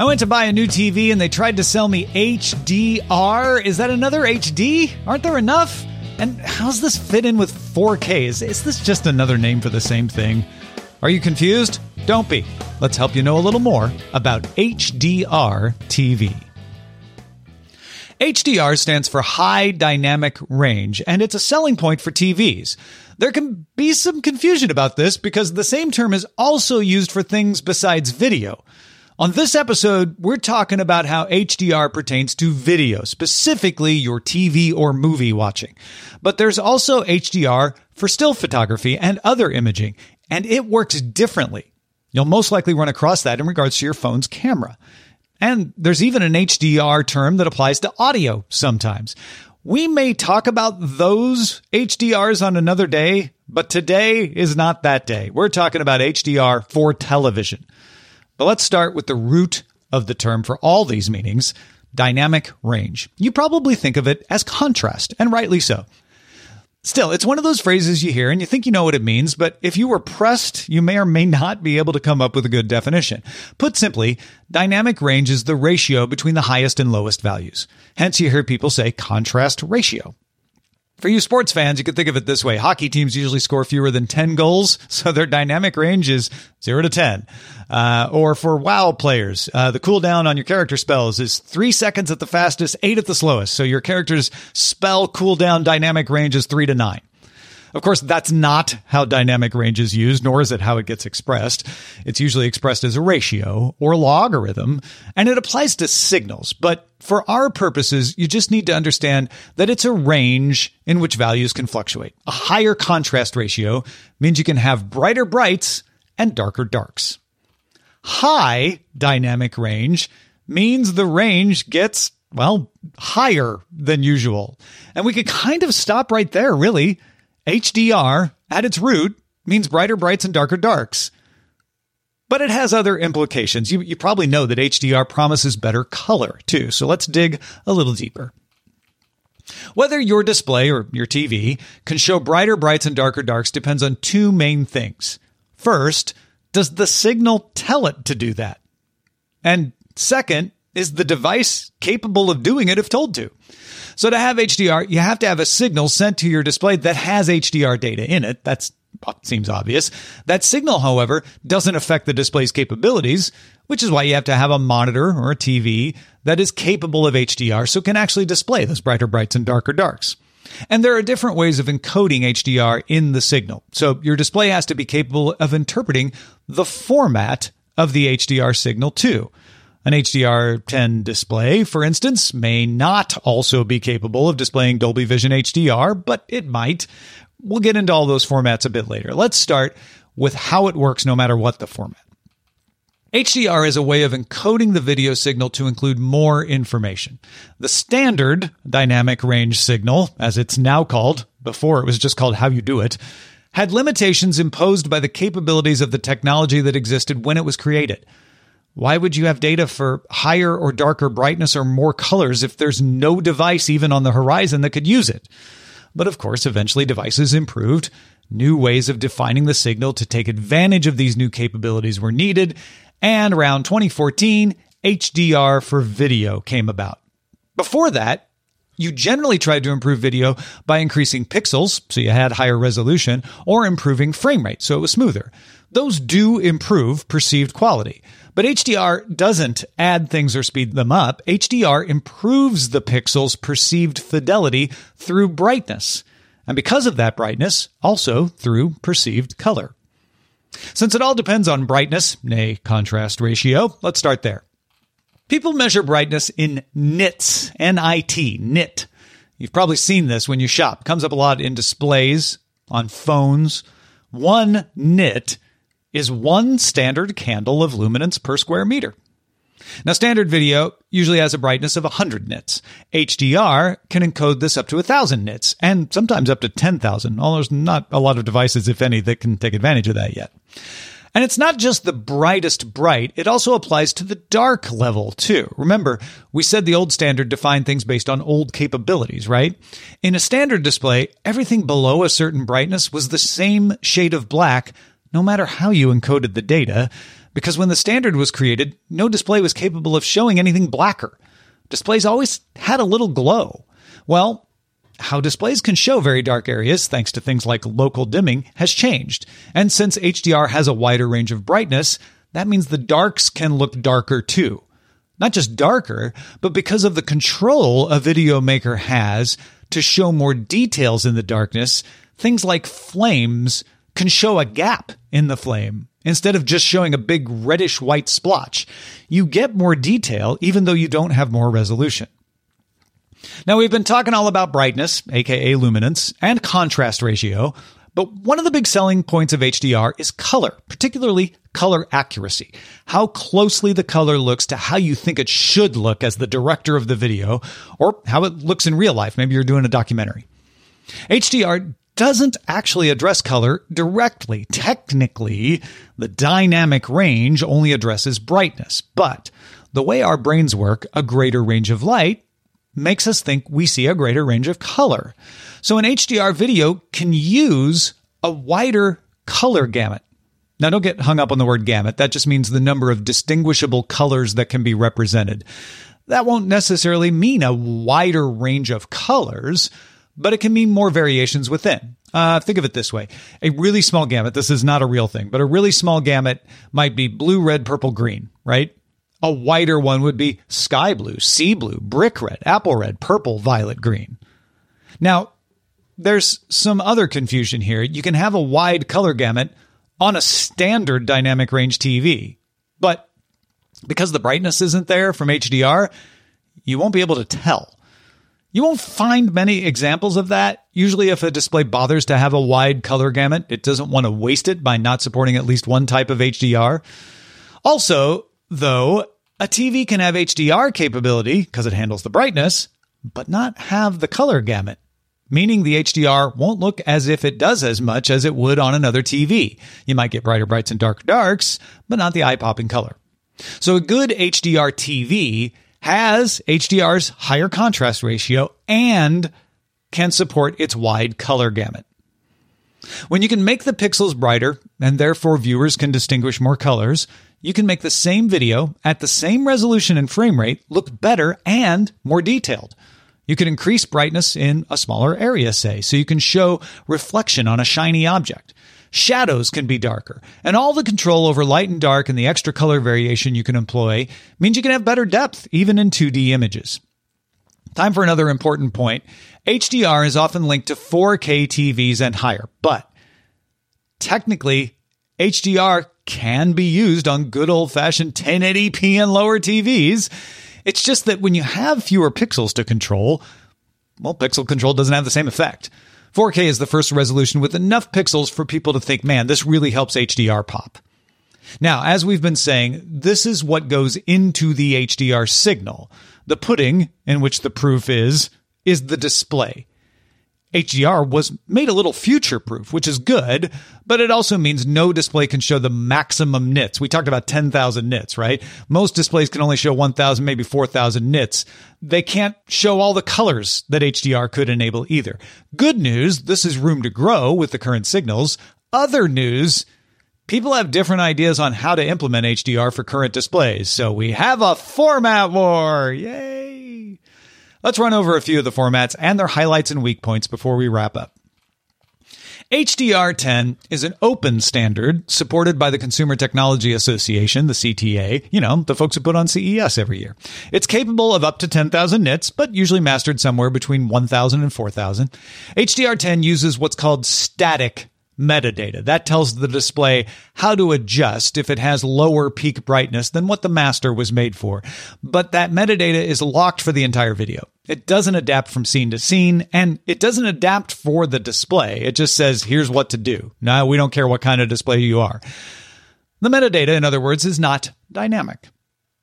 I went to buy a new TV and they tried to sell me HDR. Is that another HD? Aren't there enough? And how's this fit in with 4K? Is, is this just another name for the same thing? Are you confused? Don't be. Let's help you know a little more about HDR TV. HDR stands for High Dynamic Range, and it's a selling point for TVs. There can be some confusion about this because the same term is also used for things besides video. On this episode, we're talking about how HDR pertains to video, specifically your TV or movie watching. But there's also HDR for still photography and other imaging, and it works differently. You'll most likely run across that in regards to your phone's camera. And there's even an HDR term that applies to audio sometimes. We may talk about those HDRs on another day, but today is not that day. We're talking about HDR for television. But let's start with the root of the term for all these meanings dynamic range. You probably think of it as contrast, and rightly so. Still, it's one of those phrases you hear and you think you know what it means, but if you were pressed, you may or may not be able to come up with a good definition. Put simply, dynamic range is the ratio between the highest and lowest values. Hence, you hear people say contrast ratio. For you sports fans, you could think of it this way. Hockey teams usually score fewer than 10 goals, so their dynamic range is 0 to 10. Uh, or for WoW players, uh, the cooldown on your character spells is 3 seconds at the fastest, 8 at the slowest. So your character's spell cooldown dynamic range is 3 to 9. Of course, that's not how dynamic range is used, nor is it how it gets expressed. It's usually expressed as a ratio or logarithm, and it applies to signals. But for our purposes, you just need to understand that it's a range in which values can fluctuate. A higher contrast ratio means you can have brighter brights and darker darks. High dynamic range means the range gets, well, higher than usual. And we could kind of stop right there, really. HDR, at its root, means brighter brights and darker darks. But it has other implications. You, you probably know that HDR promises better color, too. So let's dig a little deeper. Whether your display or your TV can show brighter brights and darker darks depends on two main things. First, does the signal tell it to do that? And second, is the device capable of doing it if told to? So to have HDR, you have to have a signal sent to your display that has HDR data in it. That's uh, seems obvious. That signal, however, doesn't affect the display's capabilities, which is why you have to have a monitor or a TV that is capable of HDR so can actually display those brighter brights and darker darks. And there are different ways of encoding HDR in the signal. So your display has to be capable of interpreting the format of the HDR signal too. An HDR10 display, for instance, may not also be capable of displaying Dolby Vision HDR, but it might. We'll get into all those formats a bit later. Let's start with how it works no matter what the format. HDR is a way of encoding the video signal to include more information. The standard dynamic range signal, as it's now called, before it was just called how you do it, had limitations imposed by the capabilities of the technology that existed when it was created. Why would you have data for higher or darker brightness or more colors if there's no device even on the horizon that could use it? But of course, eventually devices improved. New ways of defining the signal to take advantage of these new capabilities were needed. And around 2014, HDR for video came about. Before that, you generally tried to improve video by increasing pixels, so you had higher resolution, or improving frame rate, so it was smoother. Those do improve perceived quality. But HDR doesn't add things or speed them up. HDR improves the pixel's perceived fidelity through brightness. And because of that brightness, also through perceived color. Since it all depends on brightness, nay, contrast ratio, let's start there. People measure brightness in nits, N-I-T, nit. You've probably seen this when you shop. It comes up a lot in displays, on phones. One nit is one standard candle of luminance per square meter. Now, standard video usually has a brightness of 100 nits. HDR can encode this up to 1,000 nits and sometimes up to 10,000, although there's not a lot of devices, if any, that can take advantage of that yet. And it's not just the brightest bright, it also applies to the dark level too. Remember, we said the old standard defined things based on old capabilities, right? In a standard display, everything below a certain brightness was the same shade of black, no matter how you encoded the data, because when the standard was created, no display was capable of showing anything blacker. Displays always had a little glow. Well, how displays can show very dark areas, thanks to things like local dimming, has changed. And since HDR has a wider range of brightness, that means the darks can look darker too. Not just darker, but because of the control a video maker has to show more details in the darkness, things like flames can show a gap in the flame instead of just showing a big reddish white splotch. You get more detail even though you don't have more resolution. Now, we've been talking all about brightness, aka luminance, and contrast ratio, but one of the big selling points of HDR is color, particularly color accuracy. How closely the color looks to how you think it should look as the director of the video, or how it looks in real life. Maybe you're doing a documentary. HDR doesn't actually address color directly. Technically, the dynamic range only addresses brightness, but the way our brains work, a greater range of light makes us think we see a greater range of color. So an HDR video can use a wider color gamut. Now, don't get hung up on the word gamut. That just means the number of distinguishable colors that can be represented. That won't necessarily mean a wider range of colors, but it can mean more variations within. Uh, think of it this way a really small gamut, this is not a real thing, but a really small gamut might be blue, red, purple, green, right? A wider one would be sky blue, sea blue, brick red, apple red, purple, violet, green. Now, there's some other confusion here. You can have a wide color gamut on a standard dynamic range TV, but because the brightness isn't there from HDR, you won't be able to tell. You won't find many examples of that. Usually, if a display bothers to have a wide color gamut, it doesn't want to waste it by not supporting at least one type of HDR. Also, though, a TV can have HDR capability because it handles the brightness, but not have the color gamut, meaning the HDR won't look as if it does as much as it would on another TV. You might get brighter brights and darker darks, but not the eye popping color. So a good HDR TV has HDR's higher contrast ratio and can support its wide color gamut. When you can make the pixels brighter, and therefore viewers can distinguish more colors, you can make the same video at the same resolution and frame rate look better and more detailed. You can increase brightness in a smaller area, say, so you can show reflection on a shiny object. Shadows can be darker, and all the control over light and dark and the extra color variation you can employ means you can have better depth even in 2D images. Time for another important point. HDR is often linked to 4K TVs and higher, but technically, HDR can be used on good old fashioned 1080p and lower TVs. It's just that when you have fewer pixels to control, well, pixel control doesn't have the same effect. 4K is the first resolution with enough pixels for people to think, man, this really helps HDR pop. Now, as we've been saying, this is what goes into the HDR signal. The pudding, in which the proof is, is the display. HDR was made a little future proof, which is good, but it also means no display can show the maximum nits. We talked about 10,000 nits, right? Most displays can only show 1,000, maybe 4,000 nits. They can't show all the colors that HDR could enable either. Good news, this is room to grow with the current signals. Other news, people have different ideas on how to implement HDR for current displays. So we have a format war. Yay! Let's run over a few of the formats and their highlights and weak points before we wrap up. HDR10 is an open standard supported by the Consumer Technology Association, the CTA, you know, the folks who put on CES every year. It's capable of up to 10,000 nits, but usually mastered somewhere between 1,000 and 4,000. HDR10 uses what's called static metadata. That tells the display how to adjust if it has lower peak brightness than what the master was made for. But that metadata is locked for the entire video. It doesn't adapt from scene to scene, and it doesn't adapt for the display. It just says, here's what to do. Now, we don't care what kind of display you are. The metadata, in other words, is not dynamic.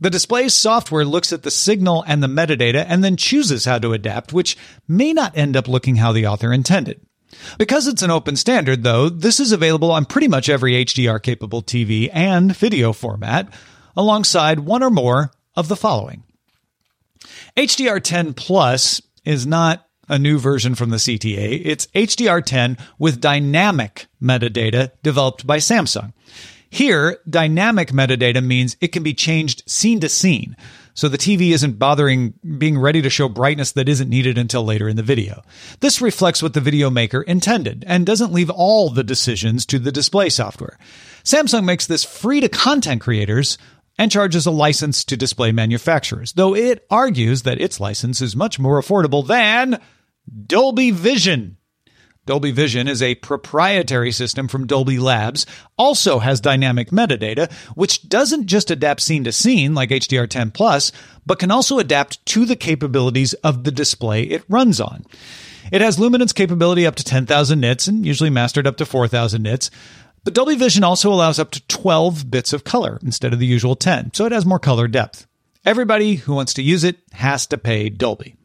The display software looks at the signal and the metadata and then chooses how to adapt, which may not end up looking how the author intended. Because it's an open standard, though, this is available on pretty much every HDR capable TV and video format, alongside one or more of the following. HDR10 Plus is not a new version from the CTA. It's HDR10 with dynamic metadata developed by Samsung. Here, dynamic metadata means it can be changed scene to scene so the TV isn't bothering being ready to show brightness that isn't needed until later in the video. This reflects what the video maker intended and doesn't leave all the decisions to the display software. Samsung makes this free to content creators and charges a license to display manufacturers, though it argues that its license is much more affordable than Dolby Vision. Dolby Vision is a proprietary system from Dolby Labs, also has dynamic metadata, which doesn't just adapt scene to scene like HDR10 Plus, but can also adapt to the capabilities of the display it runs on. It has luminance capability up to 10,000 nits and usually mastered up to 4,000 nits. But Dolby Vision also allows up to 12 bits of color instead of the usual 10, so it has more color depth. Everybody who wants to use it has to pay Dolby.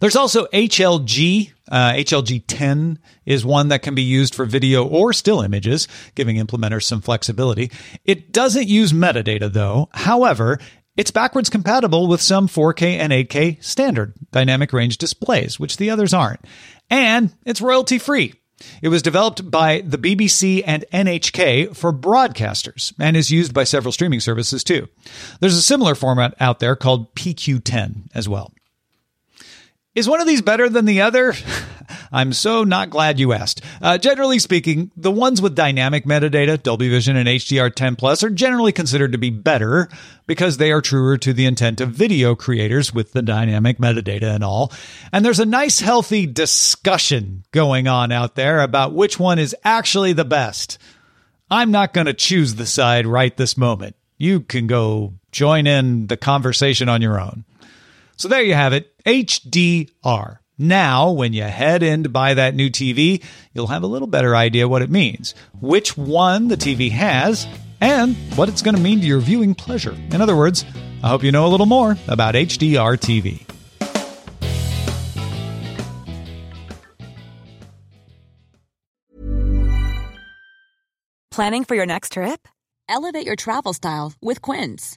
There's also HLG. Uh, HLG 10 is one that can be used for video or still images, giving implementers some flexibility. It doesn't use metadata though. However, it's backwards compatible with some 4K and 8K standard dynamic range displays, which the others aren't. And it's royalty free. It was developed by the BBC and NHK for broadcasters and is used by several streaming services too. There's a similar format out there called PQ10 as well. Is one of these better than the other? I'm so not glad you asked. Uh, generally speaking, the ones with dynamic metadata, Dolby Vision and HDR10 Plus, are generally considered to be better because they are truer to the intent of video creators with the dynamic metadata and all. And there's a nice, healthy discussion going on out there about which one is actually the best. I'm not going to choose the side right this moment. You can go join in the conversation on your own. So there you have it HDR. Now, when you head in to buy that new TV, you'll have a little better idea what it means, which one the TV has, and what it's going to mean to your viewing pleasure. In other words, I hope you know a little more about HDR TV. Planning for your next trip? Elevate your travel style with Quince.